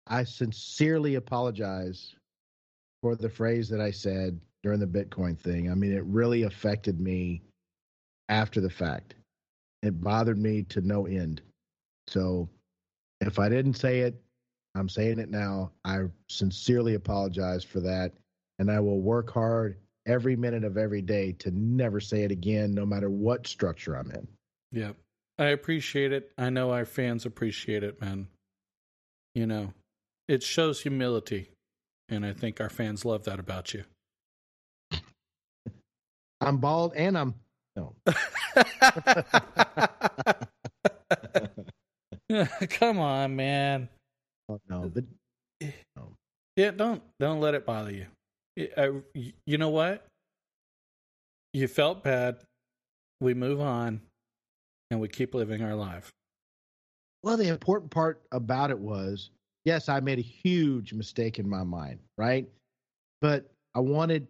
I sincerely apologize for the phrase that I said during the Bitcoin thing. I mean, it really affected me after the fact. It bothered me to no end. So if I didn't say it, I'm saying it now. I sincerely apologize for that. And I will work hard every minute of every day to never say it again, no matter what structure I'm in. Yeah. I appreciate it. I know our fans appreciate it, man. You know, it shows humility. And I think our fans love that about you. I'm bald and I'm no. Come on, man. Oh, no, the, Yeah, don't don't let it bother you. I- uh, you know what? You felt bad. We move on, and we keep living our life. Well, the important part about it was, yes, I made a huge mistake in my mind, right? But I wanted,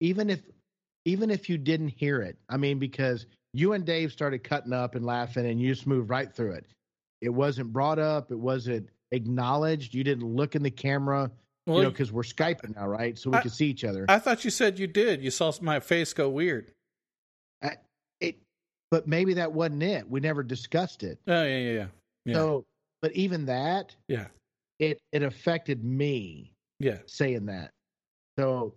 even if, even if you didn't hear it, I mean, because you and Dave started cutting up and laughing, and you just moved right through it. It wasn't brought up. It wasn't acknowledged. You didn't look in the camera, Well, you know, because we're skyping now, right? So we I- can see each other. I thought you said you did. You saw my face go weird. Uh, it, but maybe that wasn't it. We never discussed it. Oh yeah, yeah, yeah. Yeah. So, but even that, Yeah, it it affected me. yeah. saying that. So,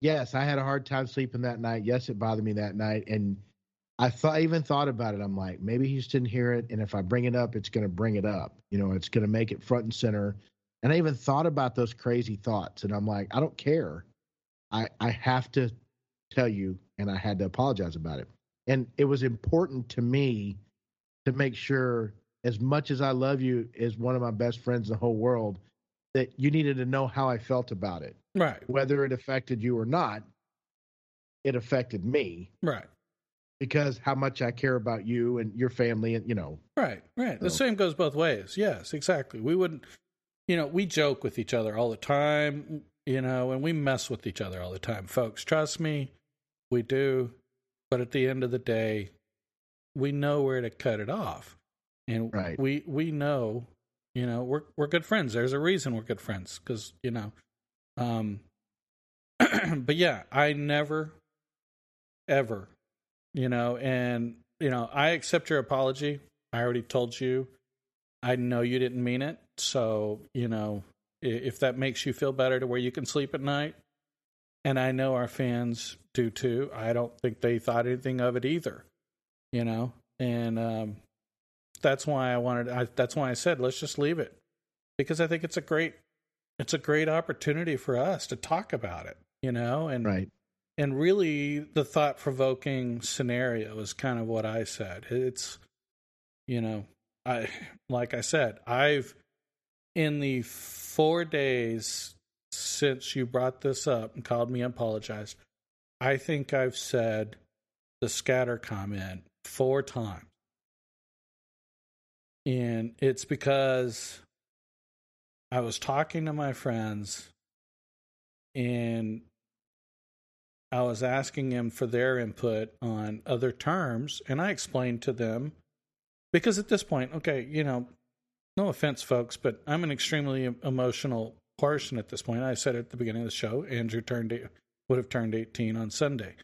yes, I had a hard time sleeping that night. Yes, it bothered me that night, and I thought I even thought about it. I'm like, maybe he just didn't hear it, and if I bring it up, it's going to bring it up. You know, it's going to make it front and center. And I even thought about those crazy thoughts, and I'm like, I don't care. I I have to tell you, and I had to apologize about it. And it was important to me to make sure, as much as I love you, as one of my best friends in the whole world, that you needed to know how I felt about it. Right, Whether it affected you or not, it affected me right, because how much I care about you and your family and you know. right, right. The same goes both ways. Yes, exactly. We wouldn't, you know, we joke with each other all the time, you know, and we mess with each other all the time, folks. Trust me, we do. But at the end of the day, we know where to cut it off, and Right. we we know, you know, we're we're good friends. There's a reason we're good friends because you know, um, but yeah, I never, ever, you know, and you know, I accept your apology. I already told you. I know you didn't mean it, so you know, if that makes you feel better to where you can sleep at night, and I know our fans do too. I don't think they thought anything of it either, you know, and um, that's why I wanted. I, that's why I said let's just leave it because I think it's a great, it's a great opportunity for us to talk about it, you know, and Right. and really the thought provoking scenario is kind of what I said. It's you know, I like I said, I've in the 4 days since you brought this up and called me and apologized, I think I've said the scatter comment 4 times. And it's because I was talking to my friends and I was asking them for their input on other terms, and I explained to them because at this point, okay, you know, no offense, folks, but I'm an extremely emotional person at this point. I said at the beginning of the show, Andrew turned would have turned 18 on Sunday.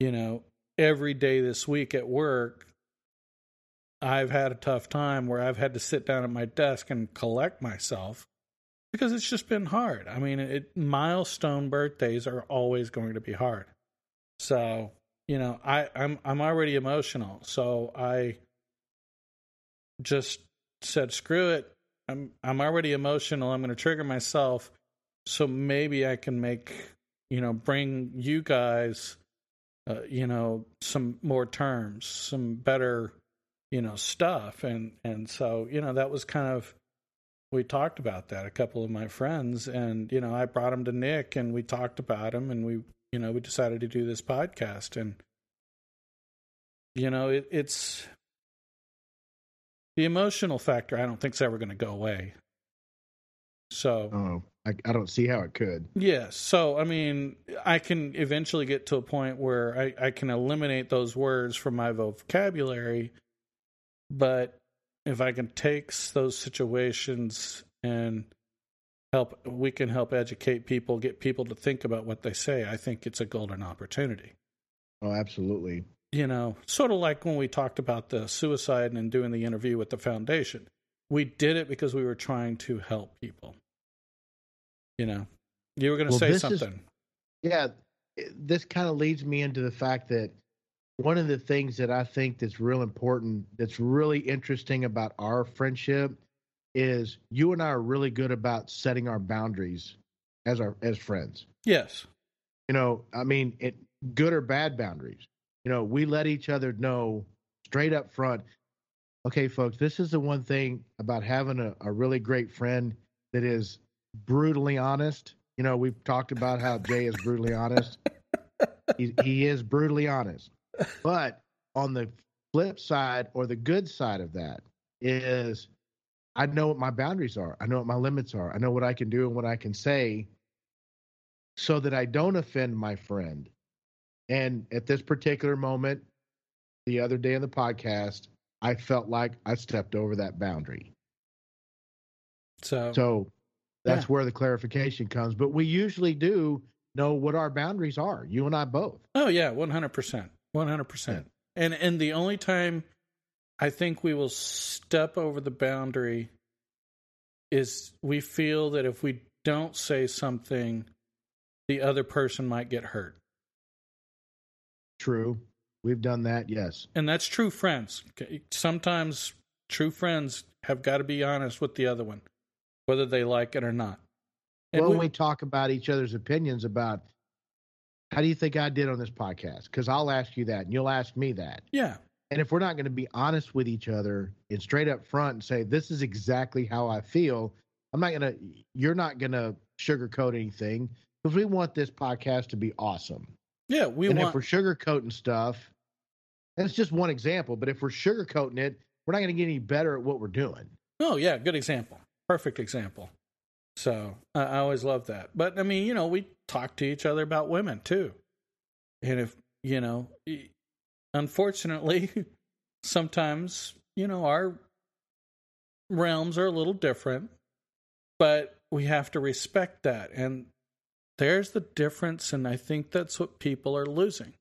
You know, every day this week at work, I've had a tough time where I've had to sit down at my desk and collect myself because it's just been hard. I mean, it, milestone birthdays are always going to be hard. So, you know, I, I'm I'm already emotional. So I just said, screw it. I'm I'm already emotional. I'm going to trigger myself. So maybe I can make, you know, bring you guys, uh, you know, some more terms, some better, you know, stuff. And and so you know that was kind of we talked about that. A couple of my friends, and you know, I brought him to Nick, and we talked about him, and we you know we decided to do this podcast, and you know, it, it's the emotional factor, I don't think is ever going to go away. So, oh, I, I don't see how it could. Yes. So, I mean, I can eventually get to a point where I, I can eliminate those words from my vocabulary. But if I can take those situations and help, we can help educate people, get people to think about what they say. I think it's a golden opportunity. Oh, absolutely you know, sort of like when we talked about the suicide and doing the interview with the foundation. We did it because we were trying to help people. You know, you were going to well, say something. Is, yeah, this kind of leads me into the fact that one of the things that I think that's real important, that's really interesting about our friendship, is you and I are really good about setting our boundaries as our as friends. Yes. You know, I mean, it good or bad boundaries you know, we let each other know straight up front. Okay, folks, this is the one thing about having a, a really great friend that is brutally honest. You know, we've talked about how Jay is brutally honest. He, he is brutally honest. But on the flip side or the good side of that is I know what my boundaries are. I know what my limits are. I know what I can do and what I can say so that I don't offend my friend and at this particular moment, the other day in the podcast, I felt like I stepped over that boundary. So, so that's yeah. where the clarification comes. But we usually do know what our boundaries are. You and I both. Oh yeah, one hundred percent, one hundred. And and the only time I think we will step over the boundary is we feel that if we don't say something, the other person might get hurt. True. We've done that, yes. And that's true friends. Sometimes true friends have got to be honest with the other one, whether they like it or not. And well, we, we talk about each other's opinions about how do you think I did on this podcast? Because I'll ask you that and you'll ask me that. Yeah. And if we're not going to be honest with each other and straight up front and say, this is exactly how I feel, I'm not going to, you're not going to sugarcoat anything because we want this podcast to be awesome. Yeah, we and want. if we're sugarcoating stuff, that's just one example. But if we're sugarcoating it, we're not going to get any better at what we're doing. Oh yeah, good example, perfect example. So I, I always love that. But I mean, you know, we talk to each other about women too, and if you know, unfortunately, sometimes you know our realms are a little different, but we have to respect that and there's the difference, and I think that's what people are losing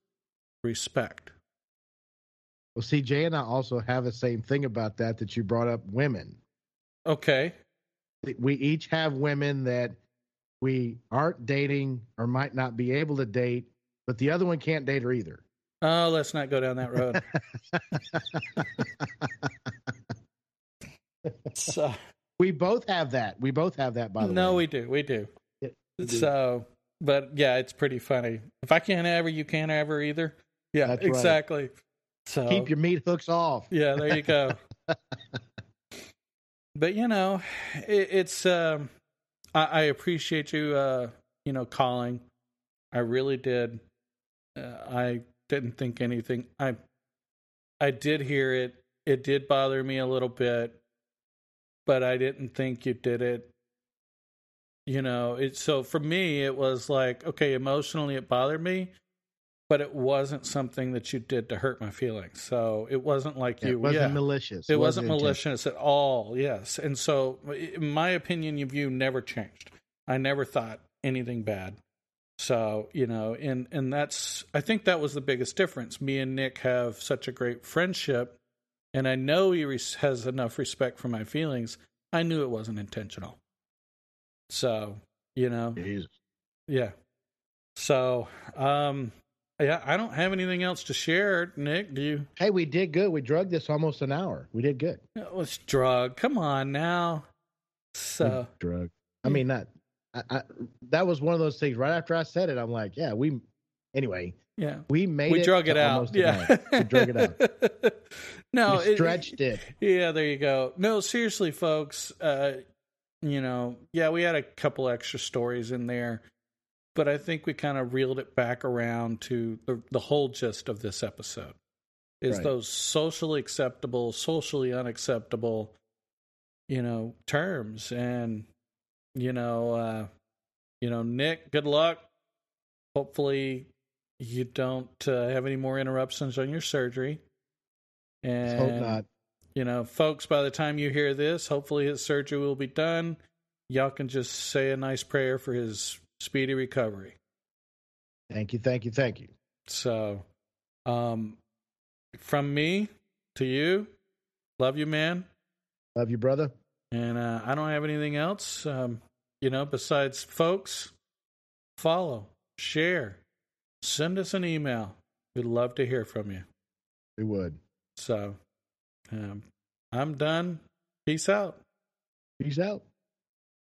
respect. Well, see, Jay and I also have the same thing about that that you brought up women. Okay. We each have women that we aren't dating or might not be able to date, but the other one can't date her either. Oh, let's not go down that road. so we both have that. We both have that, by the no, way. No, we do. We do. So, but yeah, it's pretty funny. If I can't ever, you can't ever either. Yeah, That's exactly. Right. So keep your meat hooks off. Yeah, there you go. but you know, it, it's. Um, I, I, appreciate you. Uh, you know, calling. I really did. Uh, I didn't think anything. I. I did hear it. It did bother me a little bit, but I didn't think you did it you know it so for me it was like okay emotionally it bothered me but it wasn't something that you did to hurt my feelings. So it wasn't like you it wasn't yeah. malicious. It wasn't malicious at all. Yes, and so in my opinion of you never changed. I never thought anything bad. So you know, and and that's I think that was the biggest difference. Me and Nick have such a great friendship, and I know he res- has enough respect for my feelings. I knew it wasn't intentional. So you know, Jesus. yeah. So um, yeah, I don't have anything else to share. Nick, do you? Hey, we did good. We drugged this almost an hour. We did good. It was drug. Come on now. We So drug. I mean, not. I, I, that was one of those things. Right after I said it, I'm like, yeah, we. Anyway, yeah, we made we it. drug it out. Yeah, we drug it out. no, we it- stretched it. Yeah, there you go. No, seriously, folks. Uh, you know, yeah, we had a couple extra stories in there, but I think we kind of reeled it back around to the the whole gist of this episode. Is Right. those socially acceptable, socially unacceptable, you know, terms, and you know, uh, you know, Nick, good luck. Hopefully, you don't uh, have any more interruptions on your surgery. And Hope not. you know, folks, by the time you hear this, hopefully his surgery will be done. Y'all can just say a nice prayer for his speedy recovery. Thank you. Thank you. Thank you. So, um, from me to you, love you, man. Love you, brother. And uh, I don't have anything else, um, you know, besides folks, follow, share, send us an email. We'd love to hear from you. We would. So, um, I'm done. Peace out. Peace out.